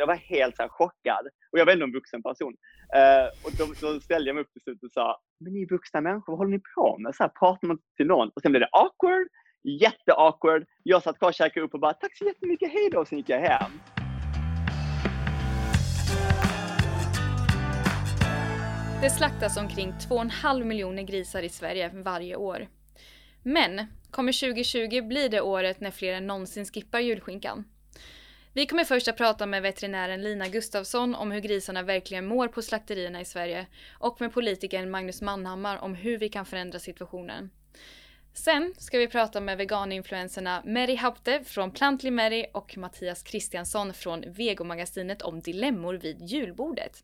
Jag var helt så här chockad. Och jag var ändå en vuxen person. Uh, och då, då, ställde jag mig upp till slut och sa, men ni är vuxna människor, vad håller ni på med? Så här, pratar man till någon? Och sen blev det awkward, jätteawkward. Jag satt kvar och käkade upp och bara, tack så jättemycket, hej då, och sen gick jag hem. Det slaktas omkring 2,5 miljoner grisar i Sverige varje år. Men kommer 2020 bli det året när fler än någonsin skippar julskinkan? Vi kommer först att prata med veterinären Lina Gustafsson om hur grisarna verkligen mår på slakterierna i Sverige och med politikern Magnus Manhammar om hur vi kan förändra situationen. Sen ska vi prata med veganinfluenserna Mary Haupte från Plantly Mary och Mattias Kristiansson från Vegomagasinet om dilemmor vid julbordet.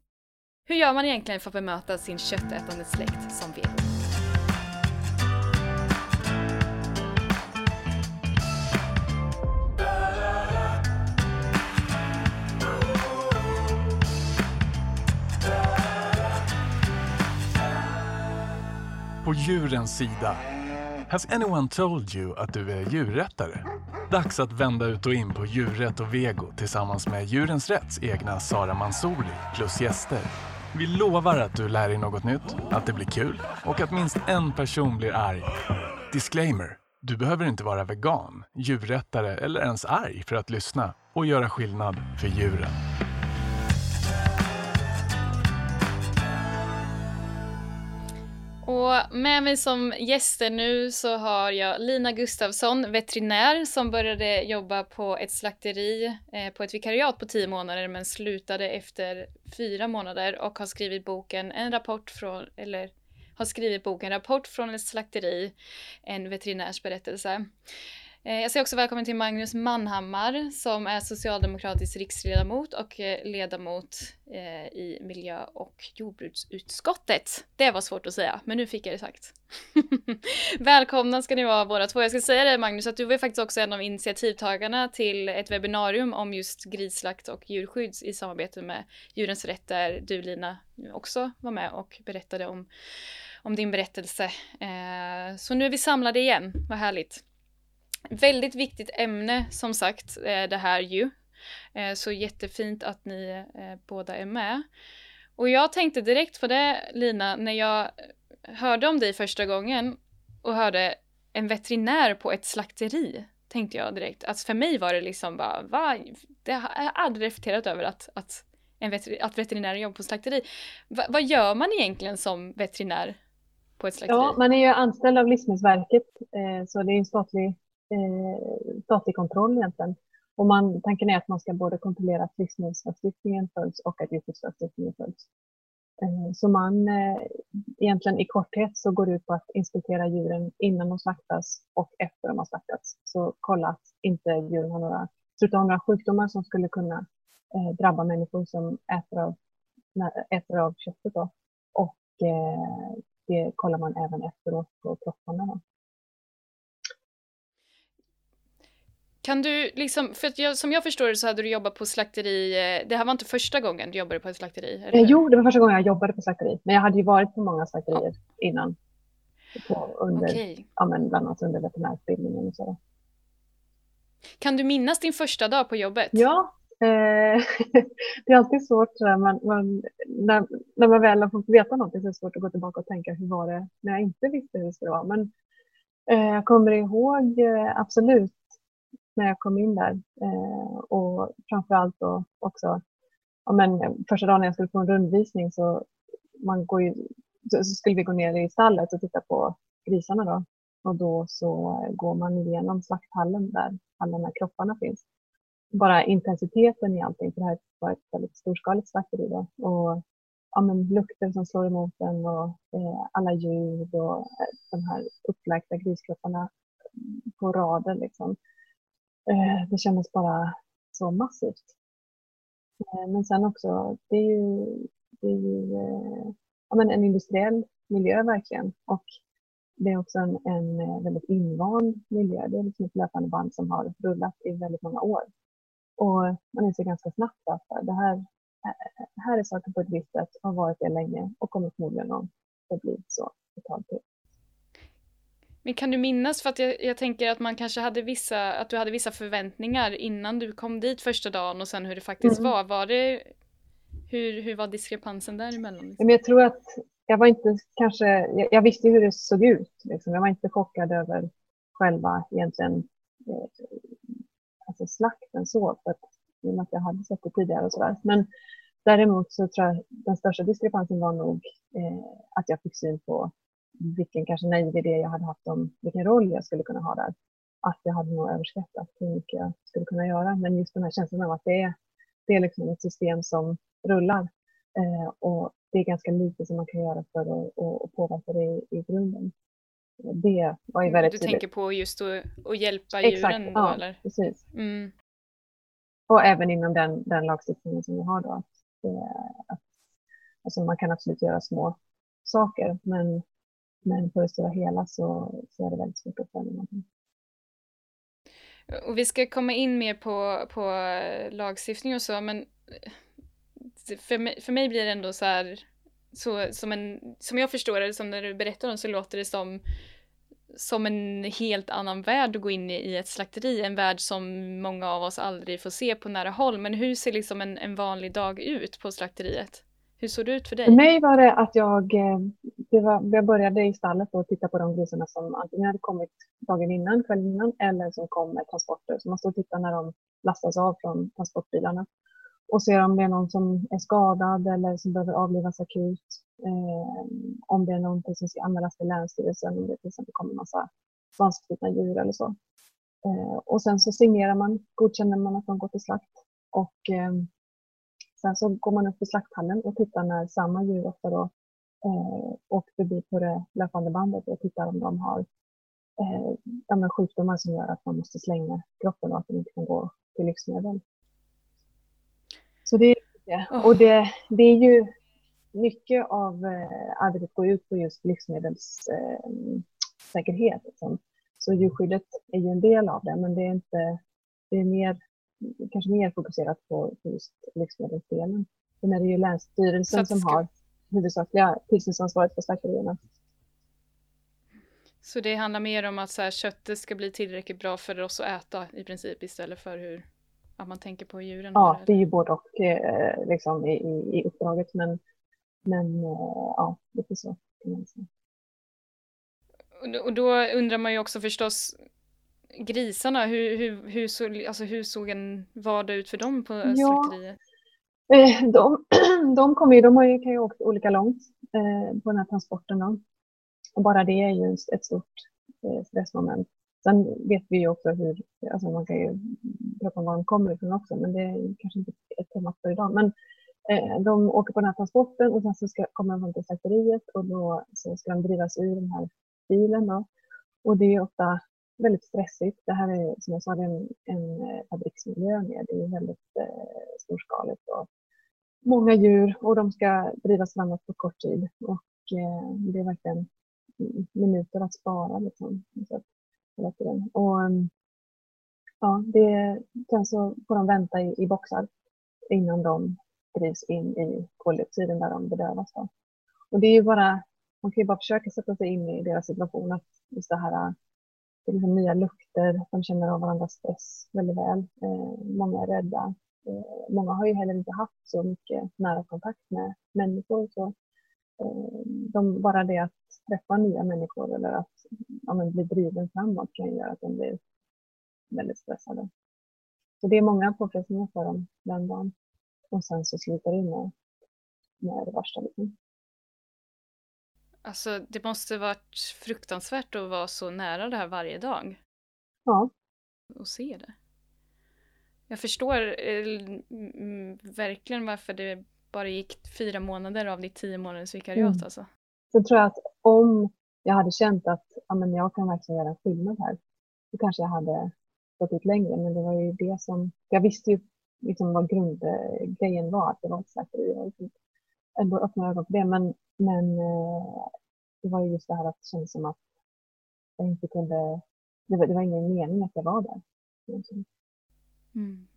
Hur gör man egentligen för att bemöta sin köttätande släkt som vego? På djurens sida. Has anyone told you att du är djurrättare? Dags att vända ut och in på Djurrätt och Vego tillsammans med Djurens Rätts egna Sara Mansouri plus gäster. Vi lovar att du lär dig något nytt, att det blir kul och att minst en person blir arg. Disclaimer. Du behöver inte vara vegan, djurrättare eller ens arg för att lyssna och göra skillnad för djuren. Och med mig som gäster nu så har jag Lina Gustafsson, veterinär som började jobba på ett slakteri eh, på ett vikariat på tio månader men slutade efter fyra månader och har skrivit boken En rapport från, eller har skrivit boken Rapport från ett slakteri, en veterinärs berättelse. Eh, jag säger också välkommen till Magnus Manhammar som är socialdemokratisk riksledamot och eh, ledamot eh, i miljö och jordbruksutskottet. Det var svårt att säga, men nu fick jag det sagt. Välkomna ska ni vara båda två. Jag ska säga det Magnus, att du var faktiskt också en av initiativtagarna till ett webbinarium om just grisslakt och djurskydd i samarbete med Djurens Rätt där du Lina också var med och berättade om, om din berättelse. Så nu är vi samlade igen, vad härligt. Väldigt viktigt ämne som sagt eh, det här ju. Eh, så jättefint att ni eh, båda är med. Och jag tänkte direkt på det Lina, när jag hörde om dig första gången och hörde en veterinär på ett slakteri. Tänkte jag direkt. Alltså för mig var det liksom bara, va? Det har jag aldrig reflekterat över att, att, en veter, att veterinärer jobbar på slakteri. Va, vad gör man egentligen som veterinär på ett slakteri? Ja, man är ju anställd av Livsmedelsverket, så det är en statlig eh, statlig kontroll egentligen. Och man, tanken är att man ska både kontrollera att livsmedelslagstiftningen följs och att djurskyddslagstiftningen följs. Eh, så man eh, egentligen i korthet så går det ut på att inspektera djuren innan de slaktas och efter de har slaktats. Så kolla att inte djuren har några, slutar ha några sjukdomar som skulle kunna eh, drabba människor som äter av, äter av köttet. Då. Och eh, det kollar man även efteråt på kropparna. Kan du liksom, för att jag, som jag förstår det så hade du jobbat på slakteri, eh, det här var inte första gången du jobbade på ett slakteri? Eller? Jo, det var första gången jag jobbade på slakteri, men jag hade ju varit på många slakterier ja. innan. På, under, okay. ja, men bland annat under veterinärutbildningen och så. Kan du minnas din första dag på jobbet? Ja, eh, det är alltid svårt när man, man, när, när man väl har fått veta någonting så är det svårt att gå tillbaka och tänka hur var det när jag inte visste hur det skulle vara. Men eh, jag kommer ihåg eh, absolut när jag kom in där. Eh, och framförallt då också, ja, men, första dagen när jag skulle få en rundvisning så, man går ju, så, så skulle vi gå ner i stallet och titta på grisarna då. Och då så går man igenom slakthallen där alla de här kropparna finns. Bara intensiteten i allting, för det här var ett väldigt storskaligt slakteri då. Och ja, men, lukten som slår emot en och eh, alla ljud och eh, de här uppläkta griskropparna på rader. liksom. Eh, det kändes bara så massivt. Eh, men sen också, det är ju, det är ju eh, ja, men en industriell miljö verkligen. Och det är också en, en väldigt invand miljö. Det är liksom ett löpande band som har rullat i väldigt många år. Och man inser ganska snabbt att det här, här är saker på ett visst sätt, har varit det länge och kommer förmodligen att förbli så ett tag till. Men kan du minnas, för att jag, jag, tänker att man kanske hade vissa, att du hade vissa förväntningar innan du kom dit första dagen och sen hur det faktiskt mm. var. Var det, hur, hur var diskrepansen däremellan? Men jag tror att jag var inte kanske, jag, jag visste hur det såg ut. Liksom. Jag var inte chockad över själva egentligen eh, alltså slakten så, för att, i och med att jag hade sett det tidigare och sådär. Men däremot så tror jag den största diskrepansen var nog eh, att jag fick syn på vilken kanske naiv idé jag hade haft om vilken roll jag skulle kunna ha där. Att jag hade nog överskattat hur mycket jag skulle kunna göra. Men just den här känslan av att det är, det är liksom ett system som rullar. Eh, och det är ganska lite som man kan göra för att, att påverka det i, i grunden. Det var ju väldigt Du tydligt. tänker på just att, att hjälpa djuren Exakt, då, ja, eller? precis. Mm. Och även inom den, den lagstiftningen som vi har då. Att, att, alltså man kan absolut göra små saker, men men på det stora hela så, så är det väldigt svårt att följa någonting. Och vi ska komma in mer på, på lagstiftning och så, men eh, för mig, för mig blir det ändå så här, så, som, en, som jag förstår det, som när du berättar om så låter det som, som en helt annan värld att gå in i, i ett slakteri, en värld som många av oss aldrig får se på nära håll. Men hur ser liksom en, en vanlig dag ut på slakteriet? Hur såg det ut för dig? För mig var det att jag, eh, det var, jag började i stallet och tittade på de grisarna som antingen hade kommit dagen innan, kvällen innan, eller som kom med transporter. Så man står och tittar när de lastas av från transportbilarna och ser om det är någon som är skadad eller som behöver avlivas akut. Eh, om det är någonting som ska anmälas till Länsstyrelsen, om det till exempel kommer en massa svansknutna djur eller så. Eh, och sen så signerar man, godkänner man att de går till slakt. Och eh, Sen så går man upp i slakthallen och tittar när samma djur ofta då eh, åker förbi på det löpande bandet och tittar om de har eh, sjukdomar som gör att man måste slänga kroppen och att de inte kan gå till livsmedel. Så det är det. Och det, det är ju mycket av eh, arbetet går ut på just livsmedelssäkerhet. Eh, liksom. Så djurskyddet är ju en del av det, men det är inte, det är mer kanske mer fokuserat på, just livsmedelsdelen. Sen är det ju Länsstyrelsen som har huvudsakliga tillsynsansvaret för slakterierna. Så det handlar mer om att så här, köttet ska bli tillräckligt bra för oss att äta i princip istället för hur att man tänker på djuren? Ja, det är ju både och eh, liksom, i, i, i uppdraget men, men eh, ja, lite så. Och då undrar man ju också förstås, grisarna, hur, hur, hur, så, alltså, hur såg en vardag ut för dem på ja. slakteriet? Eh, de, de, kommer ju, de har ju, kan ju åkt olika långt eh, på den här transporten. Då. Och bara det är ju ett stort eh, stressmoment. Sen vet vi ju också hur, alltså man kan ju prata om var de kommer ifrån också, men det är kanske inte ett tema för idag. Men eh, de åker på den här transporten och sen så ska, kommer de fram till slakteriet och då så ska de drivas ur den här bilen. Då. Och det är ofta väldigt stressigt. Det här är som jag sa en, en eh, fabriksmiljö med. Det är väldigt eh, storskaligt och många djur och de ska drivas framåt på kort tid. Och eh, det är verkligen minuter att spara. Liksom, så och, mm, ja, det, sen så får de vänta i, i boxar innan de drivs in i koldioxiden där de bedövas. Då. Och det är ju bara, man kan ju bara försöka sätta sig in i deras situation. Att just det här liksom nya lukter, de känner av varandras stress väldigt väl. Eh, många är rädda. Eh, många har ju heller inte haft så mycket nära kontakt med människor. Så, eh, de, bara det att träffa nya människor eller att ja, men, bli driven framåt kan göra att de blir väldigt stressade. Så det är många påfrestningar för dem den dagen. Och sen så slutar det med, med det värsta. Liksom. Alltså det måste varit fruktansvärt att vara så nära det här varje dag. Ja. Och se det. Jag förstår eh, verkligen varför det bara gick fyra månader av ditt tio månaders vikariat mm. alltså. Så tror jag att om jag hade känt att ja, men jag kan verkligen göra en skillnad här, då kanske jag hade gått ut längre. Men det var ju det som, jag visste ju liksom vad grundgrejen var, att det var ett slakteri. Ändå öppna ögon för det. Men, men eh, det var ju just det här att det kändes som att jag inte kunde, det var, det var ingen mening att jag var där. Mm.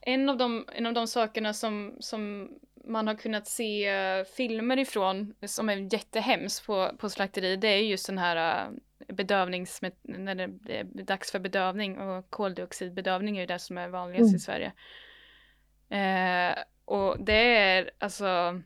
En av, de, en av de sakerna som, som man har kunnat se uh, filmer ifrån som är jättehemskt på, på slakteri, det är just den här uh, bedövnings, när det är dags för bedövning och koldioxidbedövning är ju det som är vanligast mm. i Sverige. Eh, och det är alltså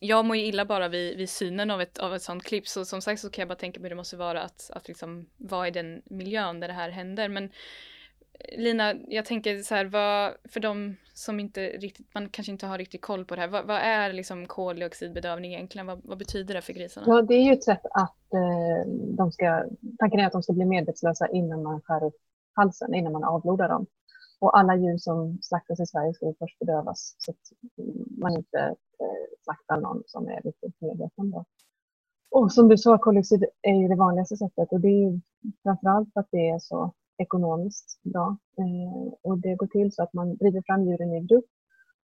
jag mår ju illa bara vid, vid synen av ett, av ett sånt klipp, så som sagt så kan jag bara tänka mig hur det måste vara att, att liksom vara i den miljön där det här händer. Men eh, Lina, jag tänker så här, vad, för de som inte riktigt, man kanske inte har riktigt koll på det här, vad, vad är liksom koldioxidbedövning egentligen? Vad, vad, betyder det för grisarna? Ja, det är ju ett sätt att eh, de ska, tanken är att de ska bli medvetslösa innan man skär upp halsen, innan man avblodar dem. Och alla djur som slaktas i Sverige ska först bedövas så att man inte eh, slaktar någon som är riktigt medveten. Då. Och som du sa, koldioxid är ju det vanligaste sättet och det är framförallt för att det är så ekonomiskt bra. Eh, och det går till så att man driver fram djuren i grupp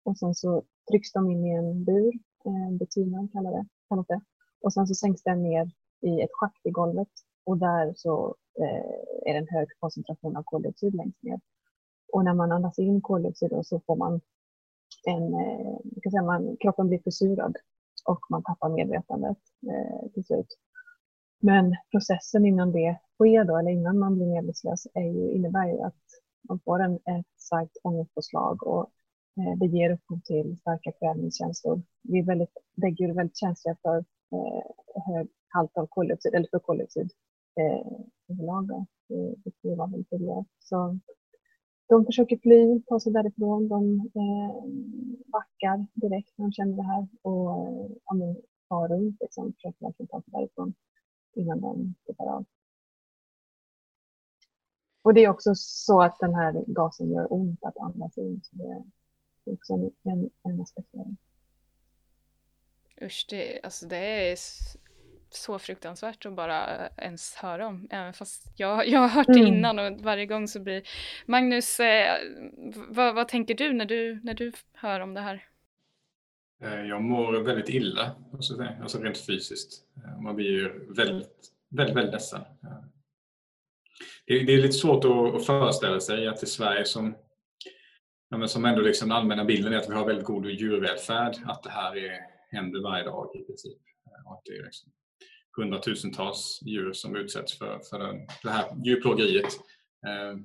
och sen så trycks de in i en bur, eh, betina kallar det, kallar det. Och sen så sänks den ner i ett schakt i golvet och där så eh, är det en hög koncentration av koldioxid längst ner. Och när man andas in koldioxid så får man en, eh, kan säga, man, kroppen blir försurad och man tappar medvetandet eh, till slut. Men processen innan det sker då, eller innan man blir medvetslös, är ju, innebär ju att man får en, ett starkt ångestpåslag och eh, det ger upphov till starka kvävningskänslor. Vi är väldigt, däggdjur är väldigt känsliga för eh, hög halt av koldioxid, eller för koldioxid eh, överlag. Det, det var väl tidigare. Så de försöker fly, ta sig därifrån. De eh, backar direkt när de känner det här och eh, ja, men, far runt, liksom, försöker verkligen ta sig därifrån innan de hoppar av. Och det är också så att den här gasen gör ont att andas in. Så det är också en, en, en aspekt av det. Usch, det, alltså det är så fruktansvärt att bara ens höra om. Även fast jag, jag har hört det mm. innan och varje gång så blir... Magnus, eh, vad, vad tänker du när, du när du hör om det här? Eh, jag mår väldigt illa, alltså rent fysiskt. Eh, man blir väldigt, väldigt, väldigt ledsen. Eh, det är, det är lite svårt att, föreställa sig att i Sverige som, ja, som ändå liksom den allmänna bilden är att vi har väldigt god djurvälfärd, att det här är, händer varje dag i princip. Och att det är liksom hundratusentals djur som utsätts för, för den, det här djurplågeriet. Eh,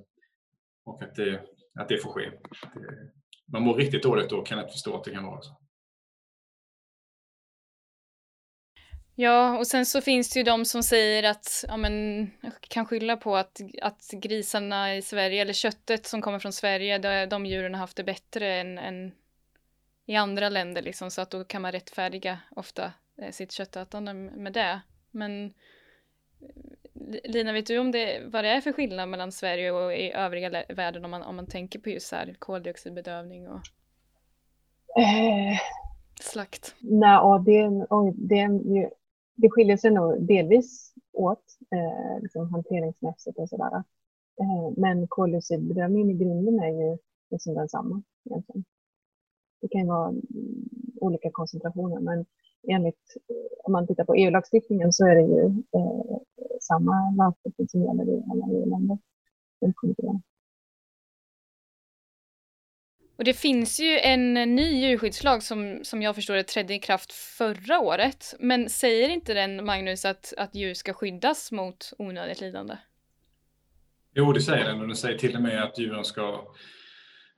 och att det, att det får ske. Det, man mår riktigt dåligt då kan jag inte förstå att det kan vara så. Ja, och sen så finns det ju de som säger att, ja men, kan skylla på att, att grisarna i Sverige, eller köttet som kommer från Sverige, de, de djuren har haft det bättre än, än i andra länder liksom, så att då kan man rättfärdiga ofta eh, sitt köttätande med det. Men Lina, vet du om det, vad det är för skillnad mellan Sverige och i övriga världen om man, om man tänker på just så här koldioxidbedövning och eh, slakt? Nej, det, oj, det är ju det skiljer sig nog delvis åt eh, liksom hanteringsmässigt och sådär. Eh, men koldioxidbedömningen i grunden är ju liksom densamma egentligen. Det kan ju vara mm, olika koncentrationer men enligt, om man tittar på EU-lagstiftningen så är det ju eh, samma lagstiftning som gäller i alla EU-länder. Och det finns ju en ny djurskyddslag som, som jag förstår det trädde i kraft förra året. Men säger inte den, Magnus, att, att djur ska skyddas mot onödigt lidande? Jo, det säger den och den säger till och med att djuren ska,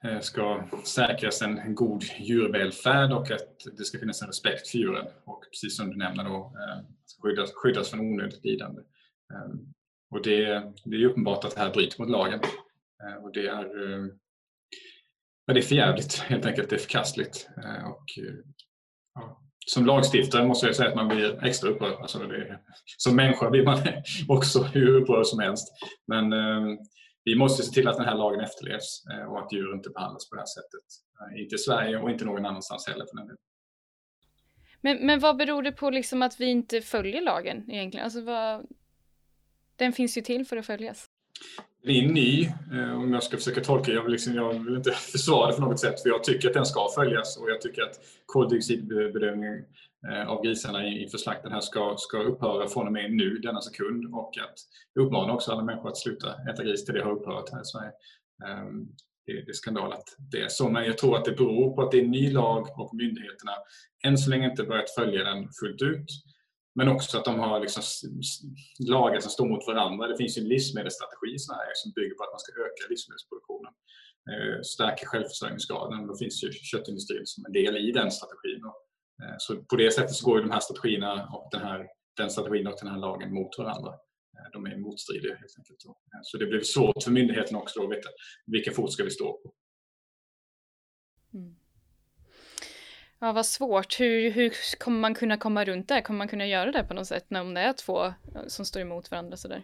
Eh, ska säkras en god djurvälfärd och att det ska finnas en respekt för djuren. Och precis som du nämner då, eh, skyddas, skyddas från onödigt lidande. Eh, och det, det är uppenbart att det här bryter mot lagen. Och det är ja, det är förjävligt helt enkelt. Det är förkastligt. Och, ja. Som lagstiftare måste jag säga att man blir extra upprörd. Alltså det, som människa blir man också hur upprörd som helst. Men eh, vi måste se till att den här lagen efterlevs eh, och att djur inte behandlas på det här sättet. Eh, inte i Sverige och inte någon annanstans heller för den delen. Men, men vad beror det på liksom att vi inte följer lagen egentligen? Alltså vad... Den finns ju till för att följas. Den är ny, eh, om jag ska försöka tolka. Jag vill, liksom, jag vill inte försvara det på något sätt, för jag tycker att den ska följas och jag tycker att koldioxidbedömningen eh, Eh, av grisarna inför slakten här ska, ska upphöra från och med nu, denna sekund. Och att uppmana också alla människor att sluta äta gris till det har upphört här i Sverige. Ehm, det, det är skandal att det är så. Men jag tror att det beror på att det är en ny lag och myndigheterna än så länge inte börjat följa den fullt ut. Men också att de har liksom lagar som står mot varandra. Det finns ju en livsmedelsstrategi i Sverige som bygger på att man ska öka livsmedelsproduktionen, eh, stärka självförsörjningsgraden. Då finns ju köttindustrin som en del i den strategin. Eh, så på det sättet så går ju de här strategierna och den här, den strategin och den här lagen mot varandra. Eh, de är motstridiga helt enkelt. Eh, så det blir svårt för myndigheterna också att veta vilken fot ska vi stå på. Mm. Ja, vad svårt. Hur, hur kommer man kunna komma runt det? Kommer man kunna göra det på något sätt när om det är två som står emot varandra sådär?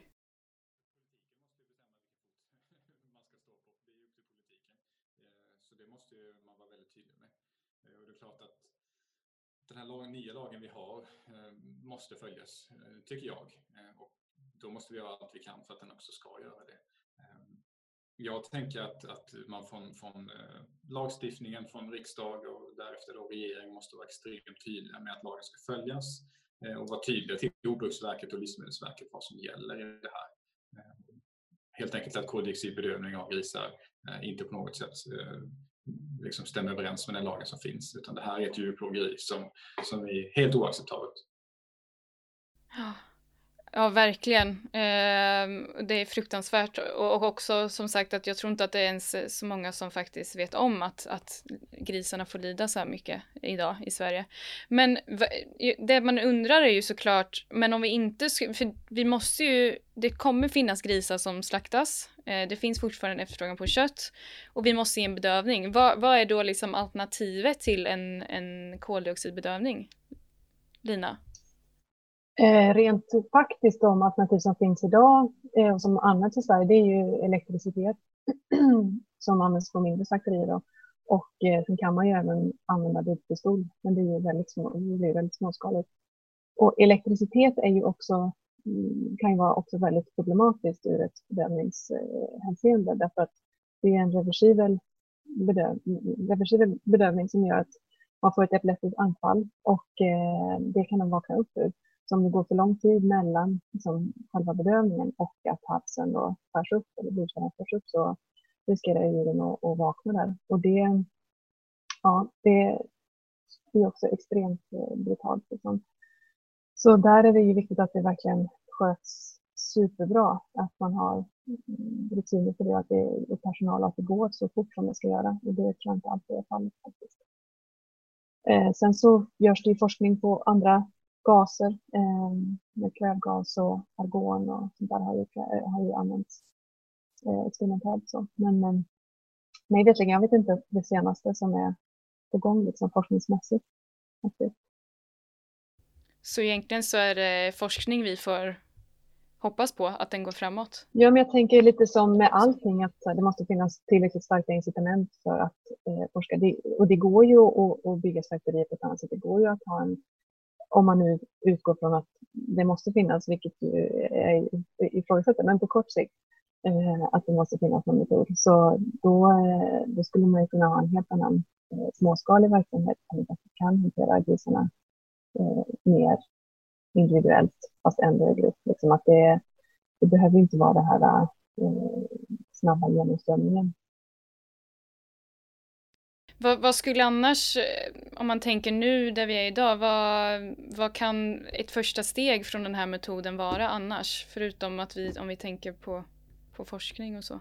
Nya lagen vi har eh, måste följas, eh, tycker jag. Eh, och då måste vi göra allt vi kan för att den också ska göra det ehm, jag tänker att, att man från, från lagstiftningen, från riksdag och därefter då regering måste vara extremt tydliga med att lagen ska följas och vara tydliga till Jordbruksverket och Livsmedelsverket vad som gäller i det här. Ehm, helt enkelt att koldioxidbedövning av grisar inte på något sätt liksom stämmer överens med den lagen som finns utan det här är ett djurplågeri som, som är helt oacceptabelt. Ja. Ja, verkligen. Eh, det är fruktansvärt och, också som sagt att jag tror inte att det är ens så många som faktiskt vet om att, att grisarna får lida så här mycket idag i Sverige. Men det man undrar är ju såklart, men om vi inte, för vi måste ju, det kommer finnas grisar som slaktas. Eh, det finns fortfarande en efterfrågan på kött och vi måste ge en bedövning. Vad, vad är då liksom alternativet till en, en koldioxidbedövning? Lina? Eh, rent faktiskt de alternativ som finns idag eh, och som används i Sverige, det är ju elektricitet som används på mindre slakterier. Och eh, sen kan man ju även använda budpistol, men det är ju väldigt, små, det blir väldigt småskaligt. Och elektricitet är ju också, Mm, kan ju vara också väldigt problematiskt ur ett bedövningshänseende därför att det är en reversibel, bedöm reversibel bedövning som gör att man får ett epileptiskt anfall och eh, det kan de vakna upp ur. Så om det går för lång tid mellan liksom, själva bedövningen och att halsen då skärs upp eller blodkärlen skärs upp så riskerar djuren att, att vakna där. Och det, ja, det är också extremt eh, brutalt. Liksom. Så där är det ju viktigt att det verkligen sköts superbra. Att man har rutiner för det, att det är personal att det går så fort som det ska göra. Och det tror jag inte alltid är fallet faktiskt. Eh, sen så görs det forskning på andra gaser eh, med kvävgas och argon och sånt där har ju, har ju använts eh, experimentellt. Så. Men eh, mig veterligen, jag vet inte det senaste som är på gång liksom, forskningsmässigt. Så egentligen så är det forskning vi får hoppas på att den går framåt? Ja, men jag tänker lite som med allting att det måste finnas tillräckligt starka incitament för att eh, forska. Det, och det går ju att, att bygga slakterier på ett annat sätt. Det går ju att ha en om man nu utgår från att det måste finnas, vilket ju är ifrågasätter, men på kort sikt eh, att det måste finnas någon metod. Så då, eh, då skulle man ju kunna ha en helt annan eh, småskalig verksamhet som kan hantera grisarna mer individuellt fast ändå i grupp. Liksom att det, det behöver inte vara det här snabba genomströmningen vad, vad, skulle annars, eh, om man tänker nu där vi är idag, vad, vad kan ett första steg från den här metoden vara annars? Förutom att vi, om vi tänker på, på forskning och så.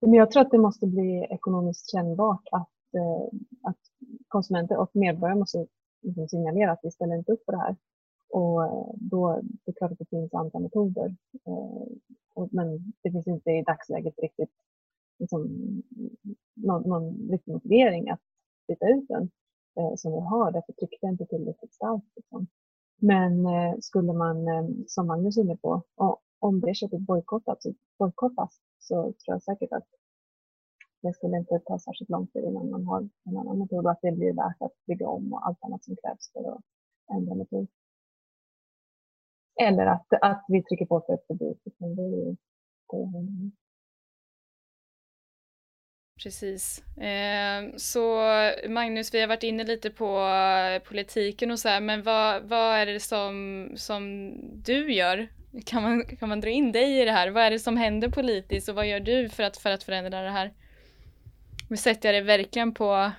Men jag tror att det måste bli ekonomiskt kännbart att, eh, att konsumenter och medborgare måste liksom signalera att vi ställer inte upp på det här. Och eh, då det är klart att det finns andra metoder. Eh, men det finns inte i dagsläget riktigt liksom, någon, någon riktig motivering att byta ut den eh, som vi har. Därför tryckte jag inte tillräckligt starkt. Liksom. Men eh, skulle man, eh, som Magnus är inne på, om det köpet bojkottas, bojkottas så tror jag säkert att det skulle inte ta särskilt lång tid innan man har en annan metod och att det blir värt att bygga om och allt annat som krävs för att ändra metod. Eller att, att vi trycker på för ett förbud. Det Precis. Ehm, så Magnus, vi har varit inne lite på eh, politiken och så här, men vad, vad är det som, som du gör? Kan man, kan man dra in dig i det här? Vad är det som händer politiskt och vad gör du för att, för att förändra det här? Nu sätter jag det verkligen på...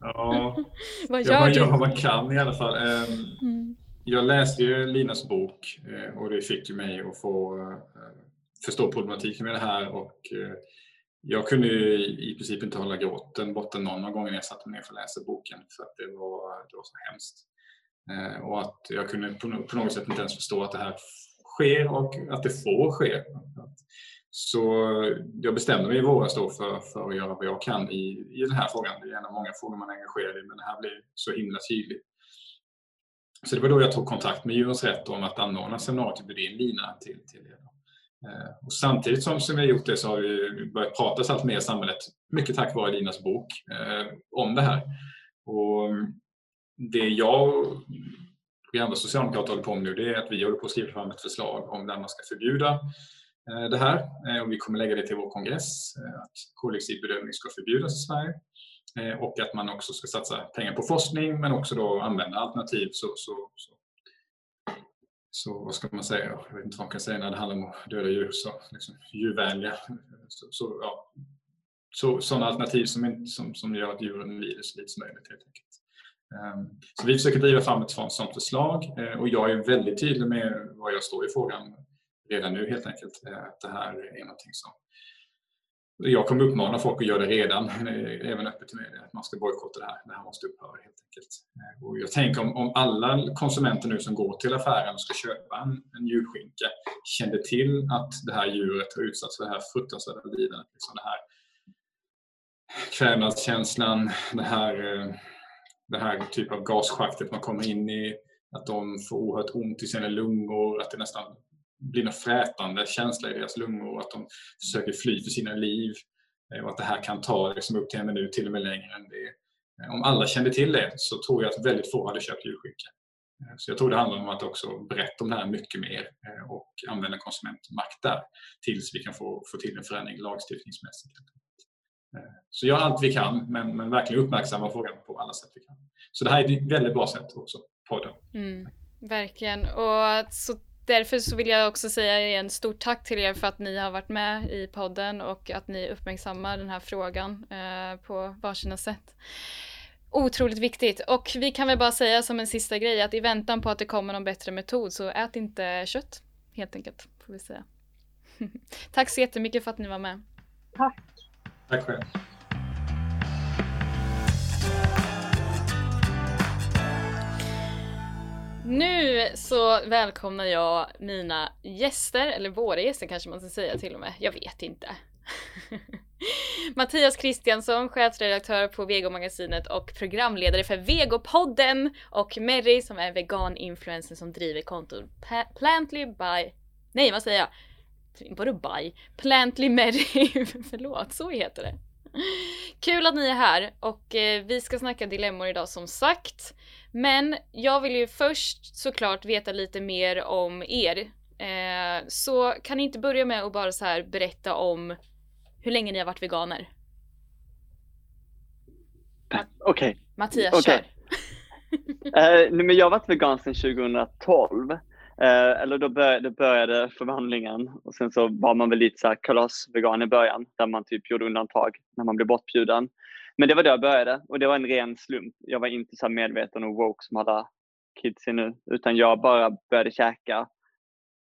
ja, Vad jag, gör man du? gör vad man kan i alla fall. Ehm, Mm. Jag läste ju Linas bok eh, och det fick mig att få eh, förstå problematiken med det här och eh, jag kunde ju i princip inte hålla gråten borta någon av gångerna jag satte mig ner för att läsa boken för att det var, det var så hemskt. Och att jag kunde på något sätt inte ens förstå att det här sker och att det får ske. Så jag bestämde mig i våras då för, för att göra vad jag kan i, i den här frågan. Det är en av många frågor man är engagerad i men det här blev så himla tydligt. Så det var då jag tog kontakt med Djurens Rätt om att anordna seminariet och bjuda in Lina till, till det. Eh, och samtidigt som, som vi har gjort det så har vi börjat prata allt mer i samhället, mycket tack vare Linas bok, eh, om det här. Och det jag och andra socialdemokrater håller på med nu det är att vi håller på att skriva fram ett förslag om när man ska förbjuda Eh, det här. Eh, och vi kommer lägga det till vår kongress, eh, att koldioxidbedömning ska förbjudas i Sverige. Och att man också ska satsa pengar på forskning men också då använda alternativ så, så, så, så vad ska man säga, jag vet inte vad man kan säga när det handlar om att döda djur, så liksom, djurvänliga. Så, så, ja, så, sådana alternativ som, som, som gör att djuren lider så lite som möjligt helt enkelt. Ehm, så vi försöker driva fram ett sådant, förslag och jag är väldigt tydlig med var jag står i frågan redan nu helt enkelt. Eh, att det här är någonting som jag kommer uppmana folk att göra det redan, eh, även öppet till media, att man ska bojkotta det här. Det här måste upphöra helt enkelt. Eh, och jag tänker om, om alla konsumenter nu som går till affären och ska köpa en, en julskinka kände till att det här djuret har utsatts för det här fruktansvärda lidandet. Liksom det här kvävnadskänslan, det här, det här typ av gasschaktet man kommer in i, att de får oerhört ont i sina lungor, att det nästan blir någon frätande känsla i deras lungor, att de försöker fly för sina liv eh, och att det här kan ta liksom upp till en minut, till och med längre än det. Eh, om alla kände till det så tror jag att väldigt få hade köpt julskinka. Eh, så jag tror det handlar om att också berätta om det här mycket mer och använda konsumentmakt där tills vi kan få, få till en förändring lagstiftningsmässigt. Så gör allt vi kan, men, men verkligen uppmärksamma frågan på alla sätt vi kan. Så det här är ett väldigt bra sätt också, podden. Mm, verkligen. Och så därför så vill jag också säga igen stort tack till er för att ni har varit med i podden och att ni uppmärksammar den här frågan eh, på varsina sätt. Otroligt viktigt. Och vi kan väl bara säga som en sista grej att i väntan på att det kommer någon bättre metod så ät inte kött. Helt enkelt, får vi säga. tack så jättemycket för att ni var med. Tack. Tack själv. Nu så välkomnar jag mina gäster, eller våra gäster kanske man ska säga till och med. Jag vet inte. Mattias Kristiansson, chefredaktör på Vegomagasinet och programledare för Vegopodden och Mary som är vegan-influencer som driver kontot Plantly by... Nej, vad säger jag? Vadå by? Plantly Mary. Förlåt, så heter det. Kul att ni är här och eh, vi ska snacka dilemmor idag som sagt. Men jag vill ju först såklart veta lite mer om er. Eh, så kan ni inte börja med att bara så här berätta om hur länge ni har varit veganer? Okej. Mattias, Okej. kör! Eh, men jag har varit vegan sedan 2012. Eh, eller då började, började förvandlingen och sen så var man väl lite så här kalasvegan i början där man typ gjorde undantag när man blev bortbjuden. Men det var då jag började och det var en ren slump. Jag var inte så medveten och woke som alla kids är nu utan jag bara började käka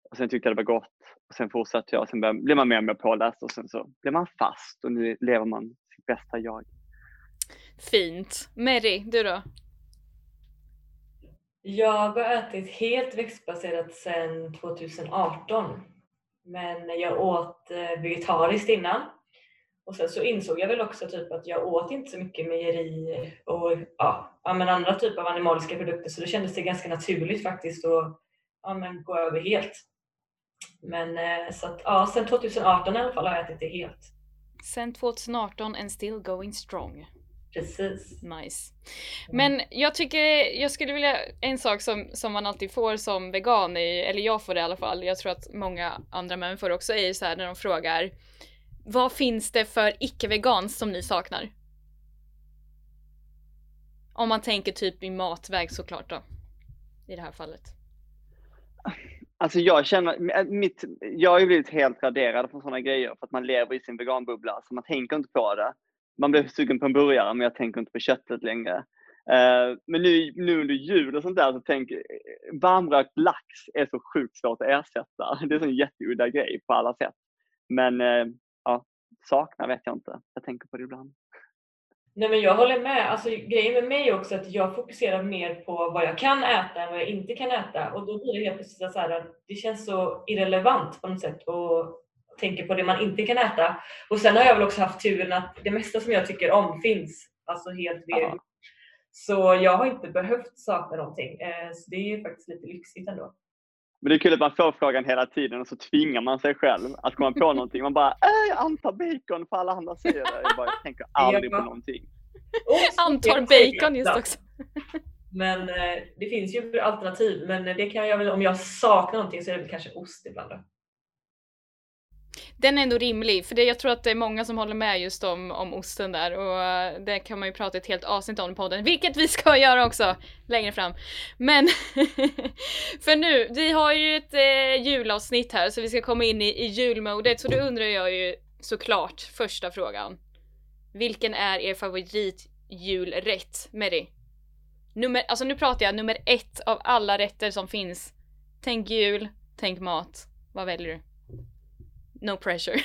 och sen tyckte jag det var gott och sen fortsatte jag och sen började, blev man mer och mer påläst och sen så blev man fast och nu lever man sitt bästa jag. Fint. Mary, du då? Jag har ätit helt växtbaserat sedan 2018. Men jag åt eh, vegetariskt innan. Och sen så insåg jag väl också typ att jag åt inte så mycket mejeri och ja, ja, men andra typer av animaliska produkter så det kändes det ganska naturligt faktiskt att ja, men gå över helt. Men eh, så att ja, sen 2018 i alla fall har jag ätit det helt. Sen 2018 and still going strong. Precis. Nice. Men jag tycker, jag skulle vilja, en sak som, som man alltid får som vegan, är, eller jag får det i alla fall, jag tror att många andra män får det också, är ju så här när de frågar vad finns det för icke-vegans som ni saknar? Om man tänker typ i matväg såklart då. I det här fallet. Alltså jag känner, eh, mitt, jag har ju blivit helt raderad från sådana grejer för att man lever i sin veganbubbla, så man tänker inte på det. Man blir sugen på en burgare, men jag tänker inte på köttet längre. Uh, men nu, nu under jul och sånt där så tänker eh, varmrökt lax är så sjukt svårt att ersätta. Det är en jätteudda grej på alla sätt. Men uh, ja, saknar vet jag inte. Jag tänker på det ibland. Nej men jag håller med. Alltså, grejen med mig är också att jag fokuserar mer på vad jag kan äta än vad jag inte kan äta. Och då blir det helt plötsligt så här, det känns så irrelevant på något sätt och tänker på det man inte kan äta. Och sen har jag väl också haft turen att det mesta som jag tycker om finns. Alltså helt vegan. Så jag har inte behövt sakna någonting. Eh, så det är faktiskt lite lyxigt ändå. Men det är kul att man får frågan hela tiden och så tvingar man sig själv att komma på någonting. Man bara, äh, jag antar bacon för alla andra säger det. Jag, bara, jag tänker aldrig på någonting. Antar bacon just också. Men eh, det finns ju alternativ. Men det kan jag väl, om jag saknar någonting så är det väl kanske ost ibland. Då den är ändå rimlig, för det, jag tror att det är många som håller med just om, om osten där och eh, det kan man ju prata ett helt avsnitt om i podden, vilket vi ska göra också längre fram. Men för nu, vi har ju ett eh, julavsnitt här så vi ska komma in i, i julmodet så då undrar jag ju såklart första frågan. Vilken är er favoritjulrätt, Mary? Nummer, alltså nu pratar jag nummer ett av alla rätter som finns. Tänk jul, tänk mat. Vad väljer du? No pressure.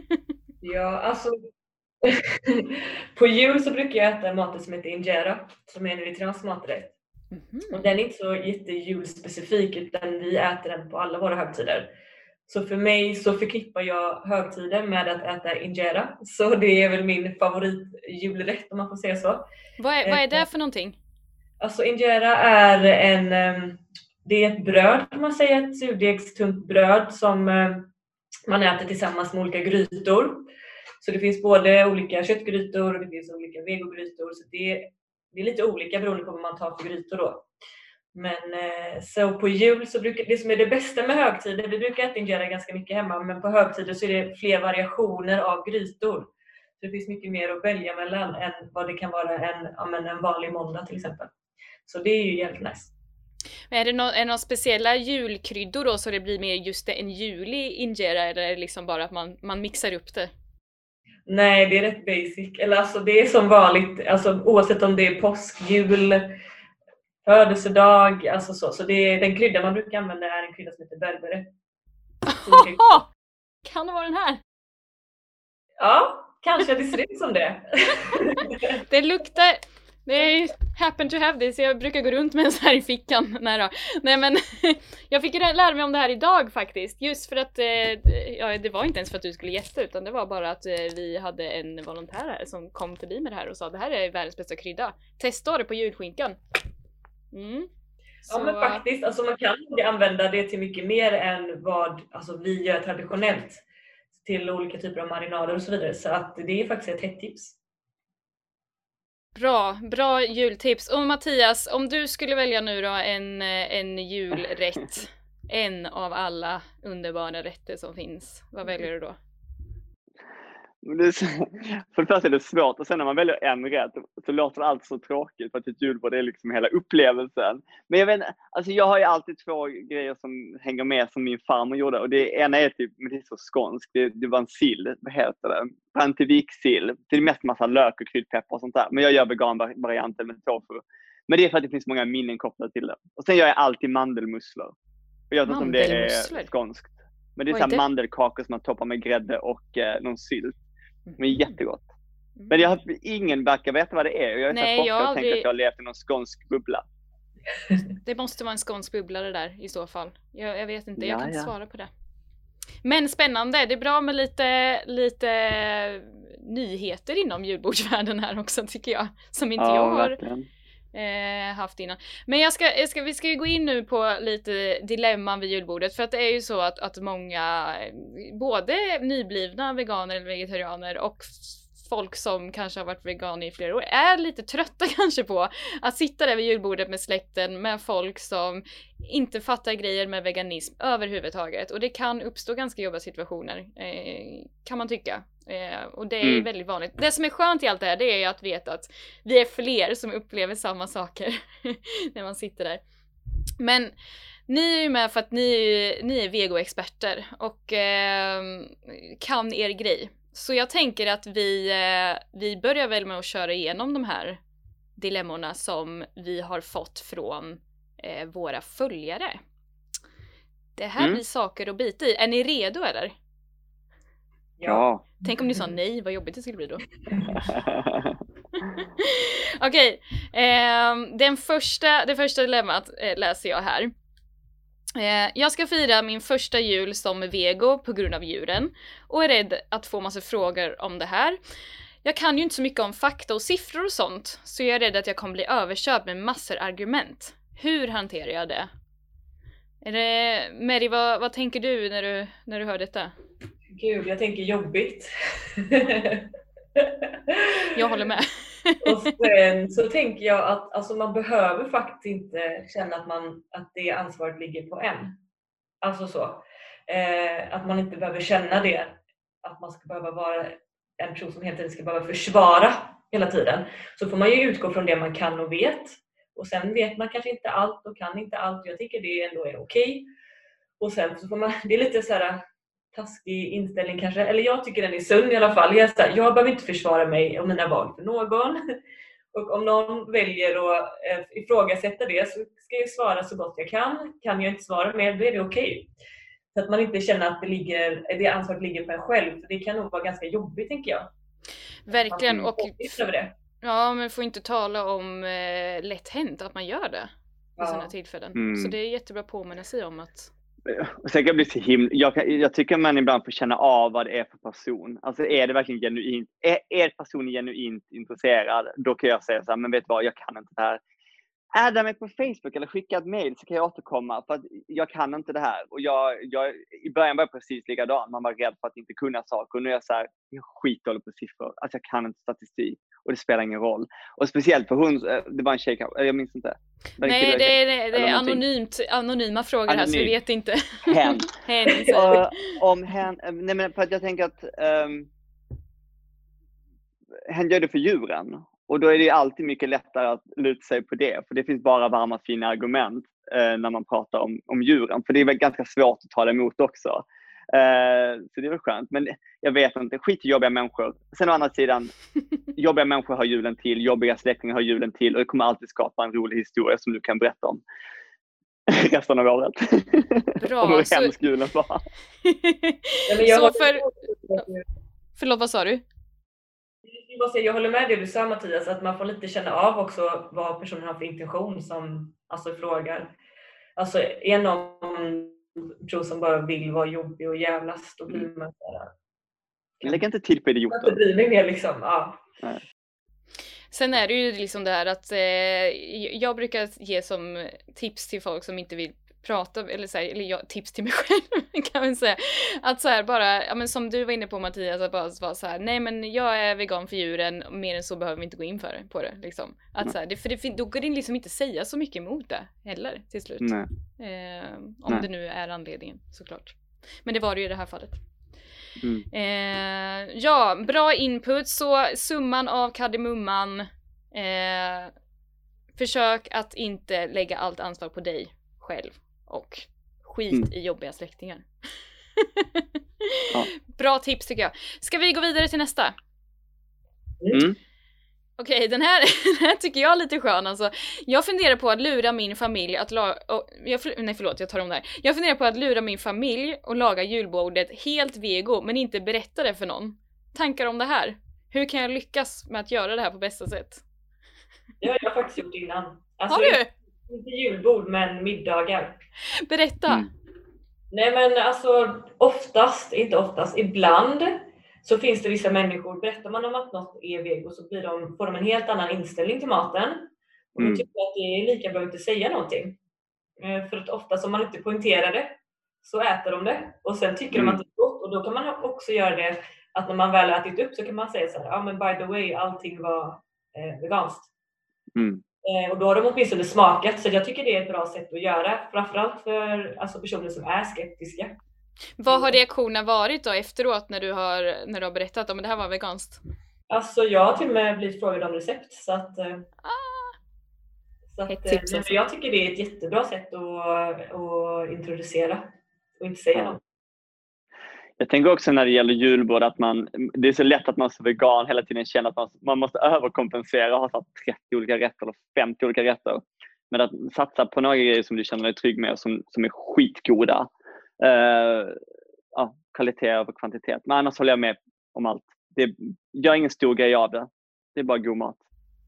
ja, alltså på jul så brukar jag äta maten som heter injera, som är en eritreansk maträtt. Mm -hmm. Och den är inte så jättejulspecifik utan vi äter den på alla våra högtider. Så för mig så förknippar jag högtiden med att äta injera. Så det är väl min favoritjulrätt om man får säga så. Vad är, vad är det eh, för någonting? Alltså injera är en, ehm, det är ett bröd kan man säga, ett surdegstunt bröd som ehm, man äter tillsammans med olika grytor. Så det finns både olika köttgrytor och det finns olika vegogrytor. Så det, det är lite olika beroende på vad man tar för grytor då. Men eh, så på jul så brukar det som är det bästa med högtider, vi brukar äta injera ganska mycket hemma, men på högtider så är det fler variationer av grytor. Så det finns mycket mer att välja mellan än vad det kan vara en, en vanlig måndag till exempel. Så det är ju jävligt nice. Men är det, no är det några speciella julkryddor då så det blir mer just en julig injera eller är det liksom bara att man, man mixar upp det? Nej, det är rätt basic. Eller alltså det är som vanligt, alltså, oavsett om det är påsk, jul, födelsedag, alltså så. Så det är, den krydda man brukar använda är en krydda som heter berbere. kan det vara den här? Ja, kanske. Det ser ut som det. det luktar, det happen to have this, jag brukar gå runt med en sån här i fickan. Nej då. Nej men jag fick lära mig om det här idag faktiskt. Just för att, eh, ja det var inte ens för att du skulle gästa utan det var bara att eh, vi hade en volontär här som kom förbi med det här och sa det här är världens bästa krydda. Testa det på julskinkan. Mm. Så... Ja men faktiskt, alltså man kan använda det till mycket mer än vad alltså, vi gör traditionellt. Till olika typer av marinader och så vidare. Så att det är faktiskt ett hett tips. Bra, bra jultips. Och Mattias, om du skulle välja nu då en, en julrätt, en av alla underbara rätter som finns, vad väljer du då? För det första är det svårt och sen när man väljer en rätt så låter alltid så tråkigt för att ett julbord är liksom hela upplevelsen. Men jag vet alltså jag har ju alltid två grejer som hänger med som min farmor gjorde och det ena är typ, men det är så skånskt, det, det var en sill, vad heter det? Brantevik-sill. Det är mest massa lök och kryddpeppar och sånt där. Men jag gör veganvarianten med tofu. Men det är för att det finns många minnen kopplade till det. Och sen gör jag alltid mandelmusslor. Och jag vet inte om det är skånskt. Men det är, är mandelkakor som man toppar med grädde och eh, någon sylt. Men mm. jättegott. Mm. Men jag, ingen verkar veta vad det är. Jag är Nej, jag aldrig... tänker att jag har levt i någon skånsk bubbla. Det måste vara en skånsk bubbla det där i så fall. Jag, jag vet inte, jag ja, kan inte ja. svara på det. Men spännande, det är bra med lite, lite nyheter inom julbordsvärlden här också tycker jag. Som inte ja, jag har eh, haft innan. Men jag ska, jag ska, vi ska ju gå in nu på lite dilemman vid julbordet för att det är ju så att, att många, både nyblivna veganer eller vegetarianer och folk som kanske har varit veganer i flera år är lite trötta kanske på att sitta där vid julbordet med släkten med folk som inte fattar grejer med veganism överhuvudtaget och det kan uppstå ganska jobbiga situationer eh, kan man tycka. Eh, och det är mm. väldigt vanligt. Det som är skönt i allt det här det är att veta att vi är fler som upplever samma saker när man sitter där. Men Ni är ju med för att ni ni är vegoexperter och eh, kan er grej. Så jag tänker att vi, eh, vi börjar väl med att köra igenom de här dilemmorna som vi har fått från eh, våra följare. Det här Mm. blir saker att bita i. Är ni redo eller? Ja. Tänk om ni sa nej, vad jobbigt det skulle bli då. Okej, ehm, den första, det första dilemmat eh, läser jag här. Eh, jag ska fira min första jul som vego på grund av djuren och är rädd att få massa frågor om det här. Jag kan ju inte så mycket om fakta och siffror och sånt, så jag är rädd att jag kommer bli överkörd med massor argument. Hur hanterar jag det? Är det Mary, vad, vad tänker du när, du när du hör detta? Gud, jag tänker jobbigt. Jag håller med. Och sen så tänker jag att alltså, man behöver faktiskt inte känna att, man, att det ansvaret ligger på en. Alltså så. Eh, att man inte behöver känna det. Att man ska behöva vara en person som hela tiden ska behöva försvara hela tiden. Så får man ju utgå från det man kan och vet. Och sen vet man kanske inte allt och kan inte allt. Jag tycker det ändå är okej. Och sen så får man, det är lite så här taskig inställning kanske, eller jag tycker den är sund i alla fall. Jag, här, jag behöver inte försvara mig och mina val för någon. Och om någon väljer att eh, ifrågasätta det så ska jag svara så gott jag kan. Kan jag inte svara mer, då är det okej. Så att man inte känner att det, ligger, det ansvaret ligger på en själv. För det kan nog vara ganska jobbigt tänker jag. Verkligen. Och ja, men får inte tala om eh, lätt hänt att man gör det Ja. sådana tillfällen. Mm. Så det är jättebra att påminna sig om att Eh, sen kan jag bli så himla, jag, kan, jag tycker man ibland får känna av vad det är för person. Alltså är det verkligen genuint, är, är personen genuint intresserad, då kan jag säga så här, men vet du vad, jag kan inte det här. Adda mig på Facebook eller skicka ett mail så kan jag återkomma för att jag kan inte det här. Och jag, jag, I början var jag precis likadan, man var rädd för att inte kunna saker. Och nu är jag så här, jag skitdålig på siffror. Alltså jag kan inte statistik och det spelar ingen roll. Och speciellt för hon, eh, det var en tjej kanske, jag minns inte. Nej, kille, det är, det, det eller är anonymt, anonyma frågor här så vi vet inte. Hen. Hen. Och om hen, nej men för att jag tänker att um, hen gör det för djuren. Och då är det ju alltid mycket lättare att luta sig på det. För det finns bara varma fina argument eh, när man pratar om, om djuren. För det är väl ganska svårt att ta emot också. Eh, så det är väl skönt. Men jag vet inte, skit i jobbiga människor. Sen å andra sidan, jobbiga människor har julen till, jobbiga släktingar har julen till och det kommer alltid skapa en rolig historia som du kan berätta om resten av året. Bra, om hur så- hemsk julen var. Så för- Förlåt, vad sa du? Jag måste säga, Jag håller med det du sa Mattias, att man får lite känna av också vad personen har för intention som alltså, frågar. Alltså är någon person som bara vill vara jobbig och jävlas, då blir man såhär, Lägg inte tid på jag inte idioter. bry mig mer liksom. Ja. Sen är det ju liksom det här att eh, jag brukar ge som tips till folk som inte vill prata, eller, så här, eller jag, tips till mig själv kan man säga. Att så här bara, ja men som du var inne på Mattias, att bara vara så här, nej men jag är vegan för djuren, mer än så behöver vi inte gå in för, på det. Liksom. Att så här, det, för det, då går det liksom inte säga så mycket emot det heller till slut. Eh, om Nej. det nu är anledningen såklart. Men det var det ju i det här fallet. Mm. Eh, ja, bra input. Så summan av kardemumman. Eh, försök att inte lägga allt ansvar på dig själv. Och skit Mm. i jobbiga släktingar. Ja. Bra tips tycker jag. Ska vi gå vidare till nästa? Mm. Okej, den, här, den här tycker jag är lite skön alltså. Jag funderar på att lura min familj att laga... jag, nej förlåt, jag tar om det här. Jag funderar på att lura min familj och laga julbordet helt vego men inte berätta det för någon. Tankar om det här? Hur kan jag lyckas med att göra det här på bästa sätt? Det har jag faktiskt gjort innan. Alltså, Har du? Inte julbord men middagar. Berätta! Mm. Nej men alltså oftast, inte oftast, ibland så finns det vissa människor, berättar man om att något är vego så blir de, får de en helt annan inställning till maten. Och då Mm. tycker jag att det är lika bra att inte säga någonting. Eh, För att ofta om man inte poängterar det så äter de det och sen tycker Mm. de att det är gott och då kan man också göra det att när man väl har ätit upp så kan man säga så här, ja men by the way allting var eh, veganskt. Mm. Eh, och då har de åtminstone smakat så jag tycker det är ett bra sätt att göra. Framförallt för alltså, personer som är skeptiska. Vad har reaktionerna varit då efteråt när du har, när du har berättat om det här var veganskt? Alltså jag har till och med blivit frågad om recept så att... Eh, Så att, eh, tips alltså. men jag tycker det är ett jättebra sätt att, att introducera och inte säga något. Jag tänker också när det gäller julbord att man, det är så lätt att man som vegan hela tiden känner att man, man måste överkompensera och ha så 30 olika rätter eller 50 olika rätter. Men att satsa på några grejer som du känner dig trygg med och som, som är skitgoda. Uh, ja, kvalitet över kvantitet. Men annars håller jag med om allt. Det, gör ingen stor grej av det. Det är bara god mat.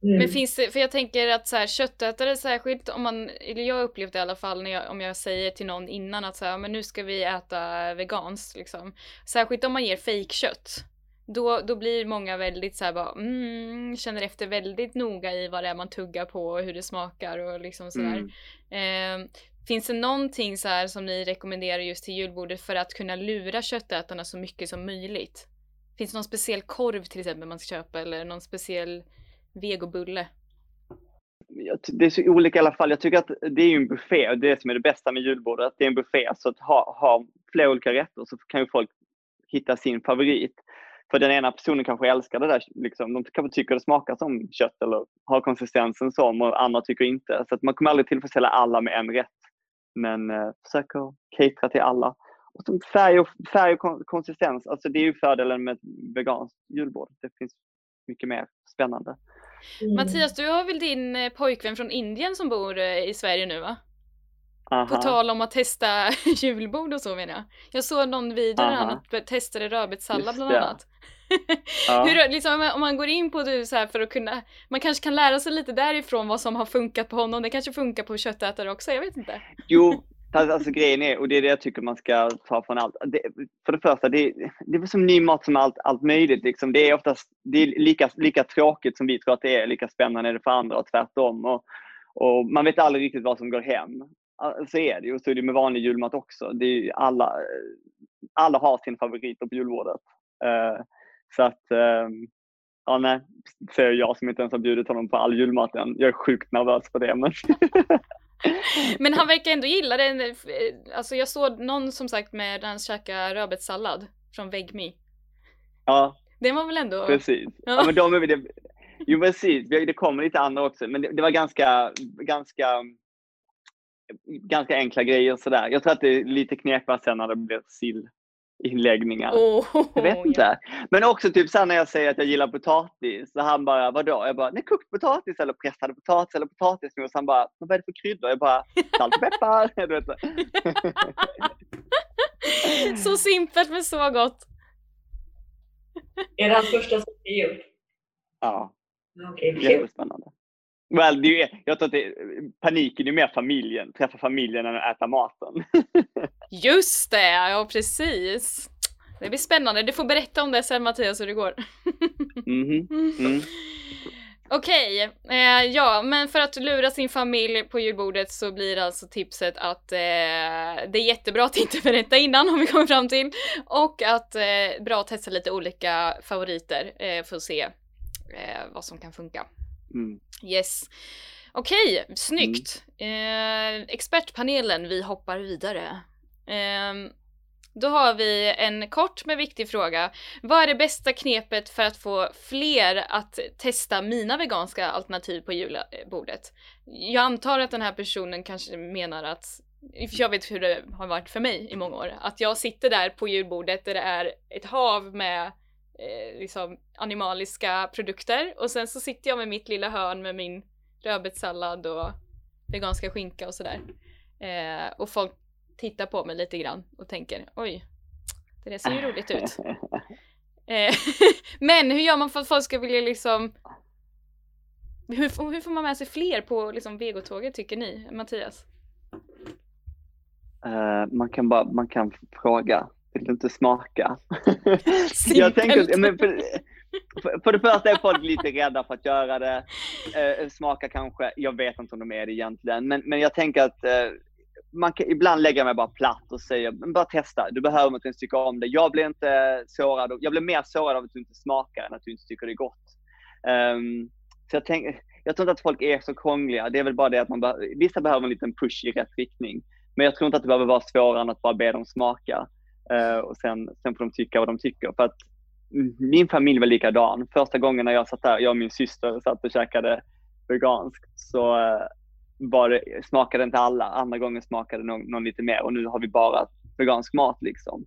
Mm. Men finns det, för jag tänker att så här, köttätare särskilt om man, eller jag har upplevt det i alla fall när jag, om jag säger till någon innan att så här, men nu ska vi äta veganskt liksom. Särskilt om man ger fejkkött. Då, då blir många väldigt så här bara, mm, känner efter väldigt noga i vad det är man tuggar på och hur det smakar och liksom sådär. Mm. Eh, finns det någonting så här som ni rekommenderar just till julbordet för att kunna lura köttätarna så mycket som möjligt? Finns det någon speciell korv till exempel man ska köpa eller någon speciell vegobulle? det är så olika i alla fall. Jag tycker att det är ju en buffé och det som är det bästa med julbordet. Att det är en buffé. Så att ha, ha flera olika rätter så kan ju folk hitta sin favorit. För den ena personen kanske älskar det där. Liksom. De kanske tycker det smakar som kött eller har konsistensen som och andra tycker inte. Så att man kommer aldrig tillfredsställa alla med en rätt. Men eh, försök att catera till alla. Och så färg och, färg och konsistens. Alltså det är ju fördelen med ett veganskt julbord. Det finns mycket mer spännande. Mm. Mattias, du har väl din eh, pojkvän från Indien som bor eh, i Sverige nu va? På Aha. tal om att testa julbord och så menar jag. Jag såg någon video där Aha. han testade rödbetssallad bland annat. Ja. Hur, liksom, om man- går in på du så här för att kunna, man kanske kan lära sig lite därifrån vad som har funkat på honom. Det kanske funkar på köttätare också, jag vet inte. Jo, Alltså, alltså grejen är, och det är det jag tycker man ska ta från allt. Det, för det första, det, det är som ny mat som allt, allt möjligt. Liksom. Det är oftast det är lika, lika tråkigt som vi tror att det är, lika spännande är det för andra och tvärtom. Och, och man vet aldrig riktigt vad som går hem. Så är det ju. Och så är det med vanlig julmat också. Det är ju alla, alla har sin favorit på julbordet. Uh, så att, ehm, ja nej, säger jag som inte ens har bjudit honom på all julmat än. Jag är sjukt nervös för det. Men Men han verkar ändå gilla den. eh, Alltså jag såg någon som sagt med han käkade rödbetssallad från Vegme. ja, Den var väl ändå... Precis. Ja. Ja. men de är det, jo precis, Det- kommer lite andra också. Men det, det var ganska, ganska, ganska enkla grejer sådär. Jag tror att det är lite knepigare sen när det blir sillinläggningar. Åh, Jag vet ja. inte. Men också typ sen när jag säger att jag gillar potatis. Så han bara, vadå? Jag bara, nej kokt potatis eller pressad potatis eller potatismos. Han bara, vad är det för kryddor? Jag bara, salt och peppar. Du vet. så. Så simpelt men så gott. Är det hans första svenska jul? Ja. Okej, kul. Jättespännande. Well, det är, jag tror att det, paniken är mer familjen, träffa familjen än att äta maten. Just det, ja precis. Det blir spännande. Du får berätta om det sen Mattias hur det går. Mhm. Mm. Okej, eh, ja men för att lura sin familj på julbordet så blir alltså tipset att eh, det är jättebra att inte berätta innan om vi kommer fram till. Och att eh, bra att testa lite olika favoriter eh, för att se eh, vad som kan funka. Mm. Yes. Okej, snyggt. Eh, expertpanelen, vi hoppar vidare. Ehm, då har vi en kort men viktig fråga. Vad är det bästa knepet för att få fler att testa mina veganska alternativ på julbordet? Jag antar att den här personen kanske menar att för jag vet hur det har varit för mig i många år. Att jag sitter där på julbordet där det är ett hav med eh, liksom animaliska produkter och sen så sitter jag med mitt lilla hörn med min rödbetssallad och veganska skinka och sådär. Eh, och folk tittar på mig lite grann och tänker oj, det där ser ju roligt ut. Eh, men hur gör man för att folk ska vilja liksom hur, får- hur får man med sig fler på liksom vegotåget tycker ni, Mattias? Eh, man, kan bara, man kan fråga, vill du inte smaka? Jag tänker, men för, för, för det första är folk lite rädda för att göra det. Eh, smaka kanske, jag vet inte om de är det egentligen. Men, men jag tänker att eh, man kan ibland lägga mig bara platt och säger, men bara testa. Du behöver inte ens tycka om det. Jag blir inte sårad. Jag blir mer sårad av att du inte smakar än att du inte tycker det är gott. Um, så jag, tänk, jag tror inte att folk är så krångliga. Det är väl bara det att man be- vissa behöver en liten push i rätt riktning. Men jag tror inte att det behöver vara svårare än att bara be dem smaka. Uh, och sen, sen får de tycka vad de tycker. För att min familj var likadan. Första gången när jag satt där, jag och min syster satt och käkade veganskt, så, uh, var det, smakade inte alla, andra gången smakade någon, någon lite mer och nu har vi bara vegansk mat liksom.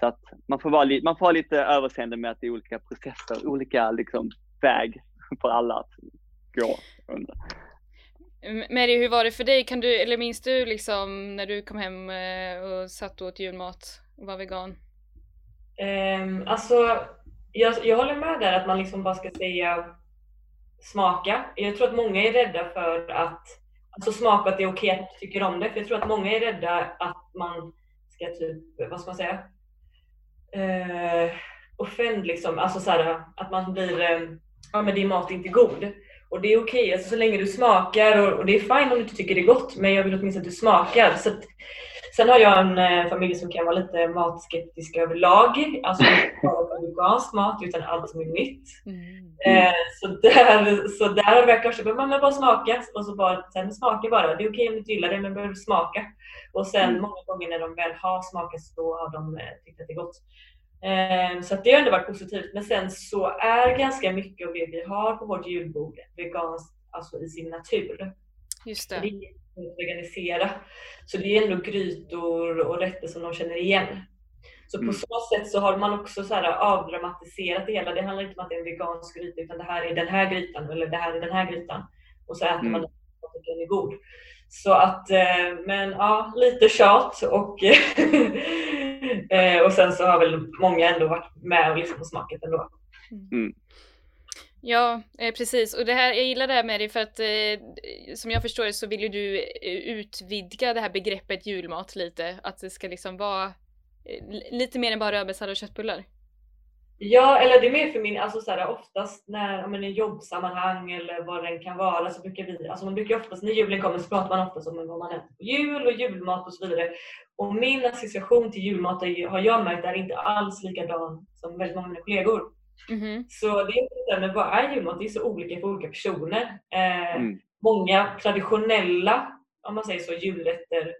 Så att man får, vara li, man får ha lite överseende med att det är olika processer, olika liksom, väg för alla att gå under. Mary, hur var det för dig? Kan du, eller minns du liksom när du kom hem eh, och satt och åt julmat och var vegan? Um, alltså, jag, jag håller med där att man liksom bara ska säga smaka. Jag tror att många är rädda för att alltså smaka att det är okej att du tycker om det. För jag tror att många är rädda att man ska typ, vad ska man säga, uh, offend liksom. Alltså så här, att man blir, eh, ja men din mat är inte god. Och det är okej, okay, alltså så länge du smakar och, och, det är fint om du inte tycker det är gott, men jag vill åtminstone att du smakar. Så att, sen har jag en eh, familj som kan vara lite matskeptisk överlag. Alltså inte bara vegansk mat utan allt som är nytt. Mm. Eh, så, där, så där har jag kanske bara, men bara smaka och så bara, sen smaka bara. Det är okej okay om du inte gillar det, men behöver smaka. Och sen mm. många gånger när de väl har smakat så har de eh, tyckt att det är gott. Ehm, så det har ändå varit positivt. Men sen så är ganska mycket av det vi har på vårt julbord veganskt alltså i sin natur. Just det. Det veganisera. Så det är ändå grytor och rätter som de känner igen. Så på mm. så sätt så har man också så här avdramatiserat det hela. Det handlar inte om att det är en vegansk gryta utan det här är den här grytan eller det här är den här grytan. Och så äter mm. man den och tycker den är god. Så att, eh, men ja, lite tjat och, eh, och sen så har väl många ändå varit med och liksom smakat ändå. Mm. Ja, eh, precis. Och det här, jag gillar det här med dig för att eh, som jag förstår det så vill ju du eh, utvidga det här begreppet julmat lite. Att det ska liksom vara eh, lite mer än bara rödbetssallad och köttbullar. Ja, eller det är mer för min, alltså så här, oftast när, om i jobbsammanhang eller vad det kan vara så brukar vi, alltså man brukar oftast när julen kommer så pratar man oftast om vad man äter på jul och julmat och så vidare. Och min association till julmat har jag märkt är inte alls likadan som väldigt många av mina kollegor. Mm -hmm. Så det är inte så men vad är julmat? Det är så olika för olika personer. Eh, mm. Många traditionella, om man säger så, julrätter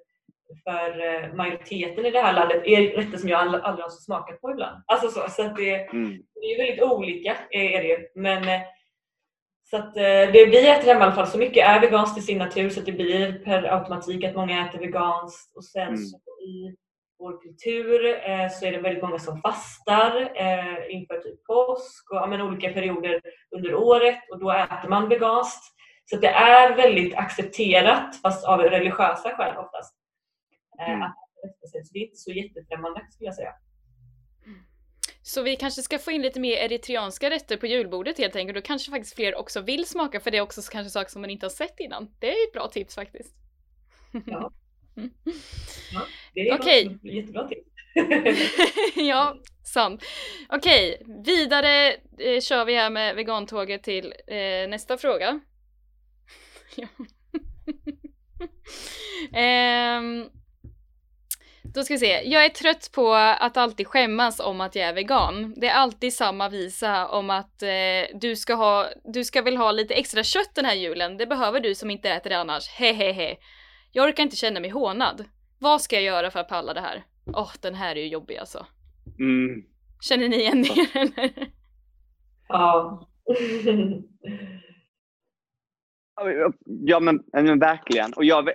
för eh, majoriteten i det här landet är rätter som jag aldrig, har smakat på ibland. Alltså så, så att det, mm. det är väldigt olika. Är det. Men, eh, så att eh, det vi äter hemma i alla fall, så mycket är veganskt i sin natur så att det blir per automatik att många äter veganskt. Och sen mm. så i vår kultur eh, så är det väldigt många som fastar eh, inför typ påsk och ja, men, olika perioder under året och då äter man veganskt. Så det är väldigt accepterat fast av religiösa skäl oftast. Eh, mm. Så det är inte så jättefrämmande skulle jag säga. Så vi kanske ska få in lite mer eritreanska rätter på julbordet helt enkelt. Då kanske faktiskt fler också vill smaka för det är också kanske saker som man inte har sett innan. Det är ett bra tips faktiskt. Ja, ja det är okay. jättebra tips. ja, sant. Okej, okay, vidare eh, kör vi här med vegantåget till eh, nästa fråga. um, Då ska vi se. Jag är trött på att alltid skämmas om att jag är vegan. Det är alltid samma visa om att eh, du, ska ha, du ska väl ha lite extra kött den här julen. Det behöver du som inte äter det annars. Hehehe. Jag orkar inte känna mig hånad. Vad ska jag göra för att palla det här? Åh, oh, den här är ju jobbig alltså. Mm. Känner ni igen er? Ja. ja men, men verkligen. Och jag,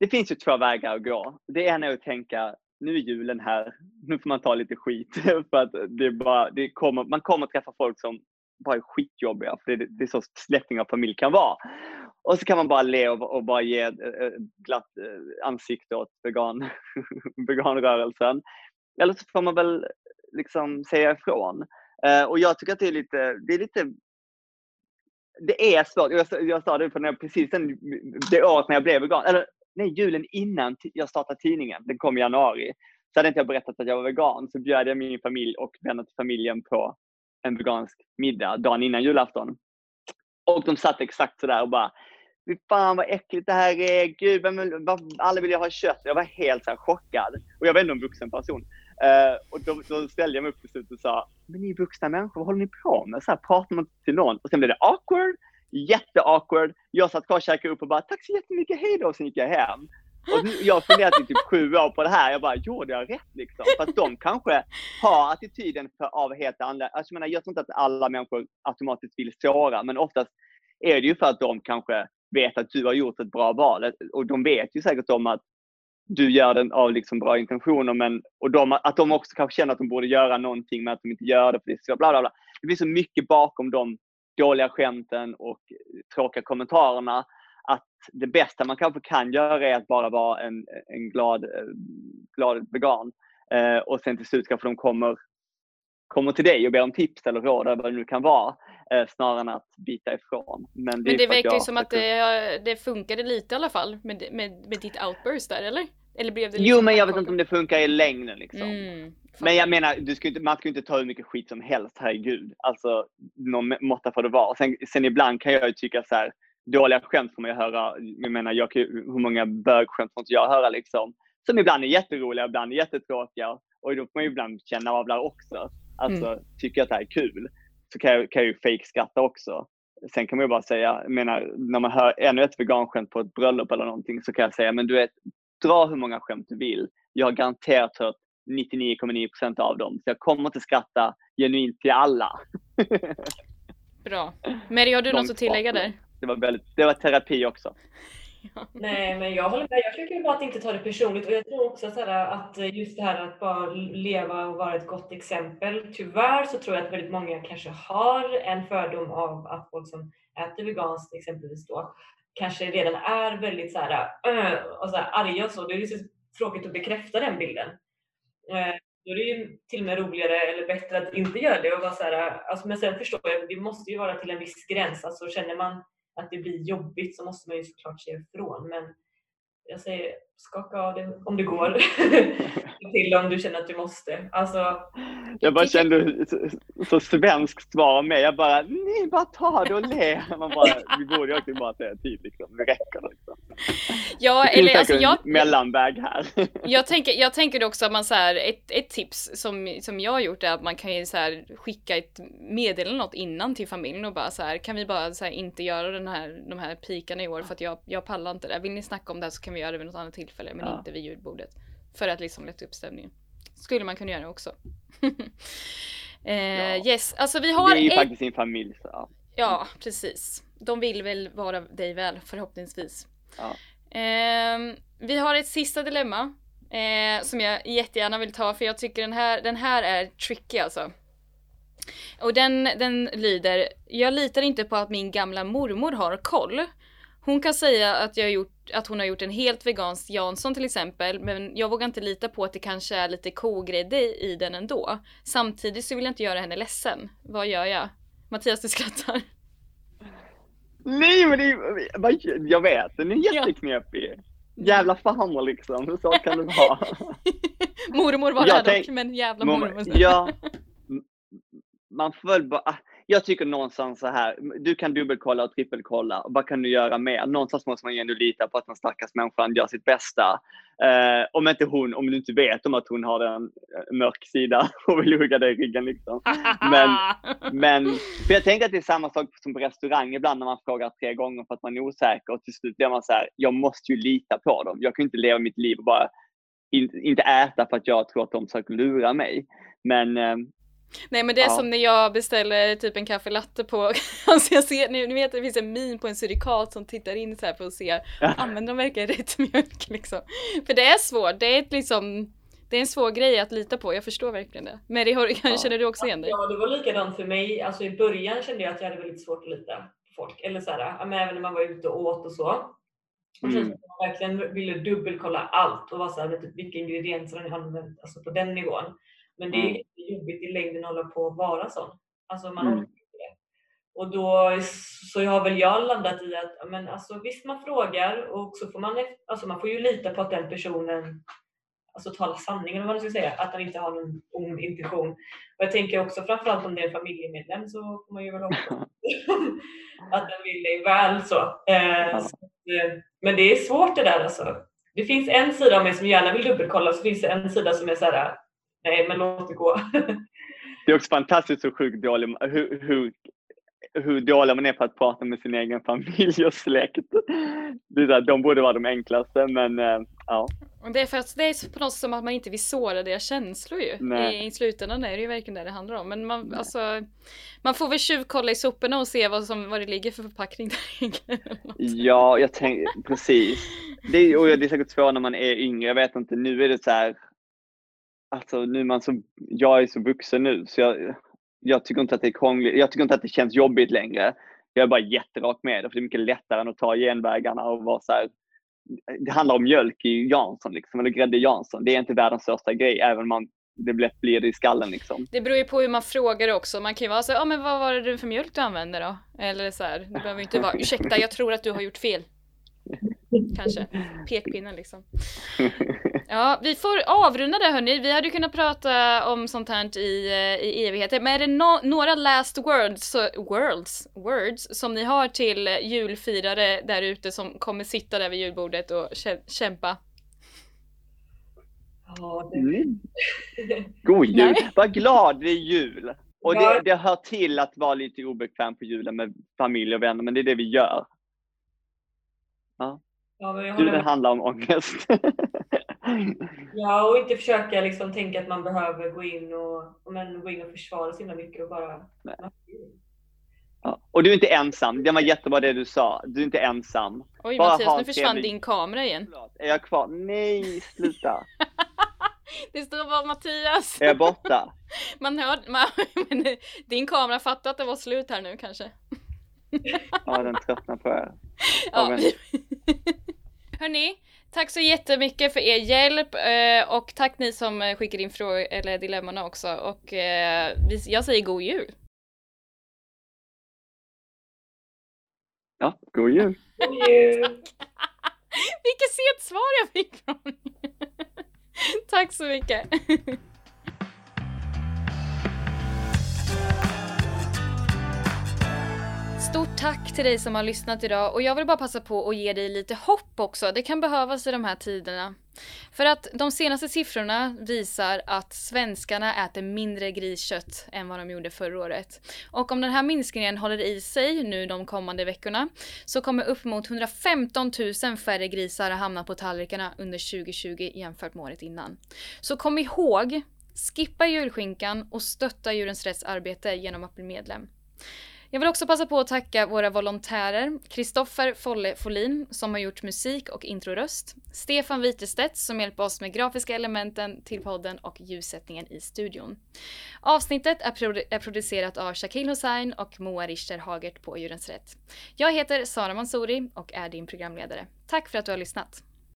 det finns ju två vägar att gå. Det ena är att tänka, nu är julen här, nu får man ta lite skit. för att det bara, det kommer, man kommer träffa folk som bara är skitjobbiga, för det, det är så släktingar och familj kan vara. Och så kan man bara le och, och bara ge ett glatt eh, ansikte åt vegan, veganrörelsen. Eller så får man väl liksom säga ifrån. Uh, och jag tycker att det är lite, det är lite det är svårt. Jag, jag sa det för när jag, precis den, det året när jag blev vegan, eller nej, julen innan jag startade tidningen, den kom i januari, så hade inte jag berättat att jag var vegan. Så bjöd jag min familj och vänner till familjen på en vegansk middag dagen innan julafton. Och de satt exakt sådär och bara Fy fan vad äckligt det här är, gud, vem, alla vill ju ha kött. Jag var helt så chockad. Och jag var ändå en vuxen person. Uh, och då, då, ställde jag mig upp till slut och sa, men ni är vuxna människor, vad håller ni på med? Så här, pratar man till någon? Och sen blev det awkward jätteawkward. Jag satt kvar och käkade upp och bara tack så jättemycket, hej då, och sen gick jag hem. Och jag har funderat i typ sju år på det här. Jag bara, gjorde jag rätt liksom? För att de kanske har attityden för, av helt andra, alltså jag menar, jag tror inte att alla människor automatiskt vill såra, men oftast är det ju för att de kanske vet att du har gjort ett bra val. Och de vet ju säkert om att du gör den av liksom bra intentioner, men och de, att de också kanske känner att de borde göra någonting men att de inte gör det. För det, bla, bla, bla. det finns så mycket bakom de dåliga skämten och tråkiga kommentarerna att det bästa man kanske kan göra är att bara vara en, en glad, eh, glad vegan. Eh, och sen till slut kanske de kommer, kommer till dig och ber om tips eller råd eller vad det nu kan vara. Eh, snarare än att bita ifrån. Men det, Men det verkar ju som att det, det funkade lite i alla fall med, med, med ditt outburst där, eller? Eller blev det liksom jo, men jag vet inte om det funkar i längden liksom. Mm, men jag menar, du ska inte, man ska inte ta hur mycket skit som helst, herregud. Alltså, någon måtta får det vara. Sen, sen ibland kan jag ju tycka så här, dåliga skämt får man ju höra. Jag menar, jag, hur många bögskämt får inte jag höra liksom? Som ibland är jätteroliga, ibland är jättetråkiga. Och då får man ju ibland känna av det också. Alltså, mm. tycker jag att det här är kul så kan jag, kan jag ju fake-skratta också. Sen kan man ju bara säga, jag menar, när man hör ännu ett veganskämt på ett bröllop eller någonting så kan jag säga, men du vet, dra hur många skämt du vill. Jag har garanterat hört 99,9% av dem. Så jag kommer inte skratta genuint till alla. Bra. Mary, har du något att tillägga där? Det var, väldigt, det var terapi också. Nej, men jag håller med. Jag försöker bara att inte ta det personligt och jag tror också så att just det här att bara leva och vara ett gott exempel. Tyvärr så tror jag att väldigt många kanske har en fördom av att folk som äter veganskt exempelvis då kanske redan är väldigt så här, äh", och så här arga och så. Det är så tråkigt att bekräfta den bilden. Eh, då är det ju till och med roligare eller bättre att inte göra det och vara så här, alltså, men sen förstår jag, det måste ju vara till en viss gräns. Alltså känner man att det blir jobbigt så måste man ju såklart säga ifrån. Men jag säger skaka av det om det går. till om du känner att du måste. Alltså, jag bara kände så, så svenskt svar med. Jag bara, nej bara ta det och le. Man bara, vi borde ju bara säga tid liksom. Det räcker liksom. Ja, det eller alltså jag... Mellanväg här. jag, tänker, jag tänker också att man så här, ett, ett tips som, som jag har gjort är att man kan ju så här skicka ett meddelande något innan till familjen och bara så här, kan vi bara så här, inte göra den här, de här pikarna i år för att jag, jag pallar inte det. Vill ni snacka om det här så kan vi göra det vid något annat tillfälle men ja. inte vid julbordet. För att liksom lätta upp stämningen. Skulle man kunna göra också. eh, ja. Yes, alltså vi har... Det är ju ett... faktiskt sin familj. Så, ja. ja, precis. De vill väl vara dig väl förhoppningsvis. Ja. Eh, vi har ett sista dilemma. Eh, som jag jättegärna vill ta för jag tycker den här, den här är tricky alltså. Och den, den lyder, jag litar inte på att min gamla mormor har koll. Hon kan säga att, jag gjort, att hon har gjort en helt vegansk Jansson till exempel, men jag vågar inte lita på att det kanske är lite kogrädde i den ändå. Samtidigt så vill jag inte göra henne ledsen. Vad gör jag? Mattias, du skrattar. Nej, men det är, jag vet, den är jätteknepig. Jävla farmor liksom, hur så kan det vara? mormor var det dock, men jävla mormor. Ja, man får väl bara, jag tycker någonstans så här, du kan dubbelkolla och trippelkolla. Vad kan du göra mer? Någonstans måste man ju ändå lita på att den stackars människan gör sitt bästa. Eh, om inte hon, om du inte vet om att hon har en eh, mörk sida och vill hugga dig i ryggen liksom. Men, men för jag tänker att det är samma sak som på restaurang ibland när man frågar tre gånger för att man är osäker och till slut blir man så här, jag måste ju lita på dem. Jag kan inte leva mitt liv och bara inte äta för att jag tror att de försöker lura mig. Men eh, Nej men det är ja. som när jag beställer typ en kaffe latte på, alltså jag ser, ni, ni vet det finns en min på en surikat som tittar in så här för att se, ja. använder de verkligen rätt mjölk liksom? För det är svårt, det är ett liksom, det är en svår grej att lita på, jag förstår verkligen det. Men det, ja. känner du också igen dig? Ja det var likadant för mig, alltså i början kände jag att jag hade väldigt svårt att lita på folk. Eller så här, även när man var ute och åt och så. Och mm. man verkligen ville dubbelkolla allt och vara så här, typ, vilka ingredienser har ni använt, alltså på den nivån. Men det är mm. jobbigt i längden att hålla på och vara sån. Alltså man mm. det. Och då så har väl jag landat i att men alltså, visst man frågar och så får man, alltså man får ju lita på att den personen alltså talar sanningen, vad man ska säga, att han inte har någon ond intention. Och jag tänker också framförallt om det är en familjemedlem så får man ju väl hoppas att den vill dig väl. Så. Eh, så eh, men det är svårt det där alltså. Det finns en sida av mig som gärna vill dubbelkolla och så finns det en sida som är så här, nej men låt det gå. det är också fantastiskt hur sjukt dålig, hur, hur hur dålig man är på att prata med sin egen familj och släkt. Det är där, de borde vara de enklaste, men eh, ja. Det är för att det är på något sätt som att man inte vill såra deras känslor ju. Nej. I, I slutändan är det ju verkligen det det handlar om. Men man, alltså, man får väl tjuvkolla i soporna och se vad, som, vad det ligger för förpackning där. Ja, jag tänker precis. Det är, och det är säkert svårt när man är yngre. Jag vet inte, nu är det så här. Alltså nu är man så, jag är så vuxen nu så jag, jag tycker inte att det är krångligt. Jag tycker inte att det känns jobbigt längre. Jag är bara jätterak med det för det är mycket lättare än att ta genvägarna och vara så här. Det handlar om mjölk i Jansson liksom, eller grädde i Jansson. Det är inte världens största grej även om man, det lätt blir det i skallen liksom. Det beror ju på hur man frågar också. Man kan ju vara så ja men vad var det för mjölk du använde då? Eller så här, det behöver ju inte vara, ursäkta jag tror att du har gjort fel. Kanske. Pekpinnen liksom. Ja, vi får avrunda det hörni. Vi hade ju kunnat prata om sånt här i, eh, i evigheter. Men är det no några last words, så, words, words som ni har till julfirare där ute som kommer sitta där vid julbordet och kä kämpa? Ja, det... Mm. God jul! Var glad, det är jul! Och det, det hör till att vara lite obekväm på julen med familj och vänner, men det är det vi gör. Ja, men jag Julen med. handlar om ångest. Ja, och inte försöka liksom tänka att man behöver gå in och, men, gå in och försvara sig himla mycket och bara... Ja. Och du är inte ensam. Det var jättebra det du sa. Du är inte ensam. Oj Bara Mattias, nu försvann trevlig- din kamera igen. Förlåt, Är jag kvar? Nej, sluta. Det står bara Mattias. Är jag borta? Man hör, man, men din kamera fattar att det var slut här nu kanske. Ja, den tröttnar på er. Ja. men- Hörni, tack så jättemycket för er hjälp eh, och tack ni som eh, skickar in frågor eller dilemmorna också och eh, jag säger god jul. Ja, god jul. God jul! Vilket sent svar jag fick från Tack så mycket. Stort tack till dig som har lyssnat idag och jag vill bara passa på att ge dig lite hopp också. Det kan behövas i de här tiderna. För att de senaste siffrorna visar att svenskarna äter mindre griskött än vad de gjorde förra året. Och om den här minskningen håller i sig nu de kommande veckorna så kommer uppemot 115 000 färre grisar att hamna på tallrikarna under 2020 jämfört med året innan. Så kom ihåg, skippa julskinkan och stötta Djurens Rätts arbete genom att bli medlem. Jag vill också passa på att tacka våra volontärer, Kristoffer Folle Folin som har gjort musik och introröst, Stefan Witerstedt som hjälper oss med grafiska elementen till podden och ljussättningen i studion. Avsnittet är, produ- är producerat av Shakil Hussain och Moa Richter Hagert på Djurens Rätt. Jag heter Sara Mansouri och är din programledare. Tack för att du har lyssnat!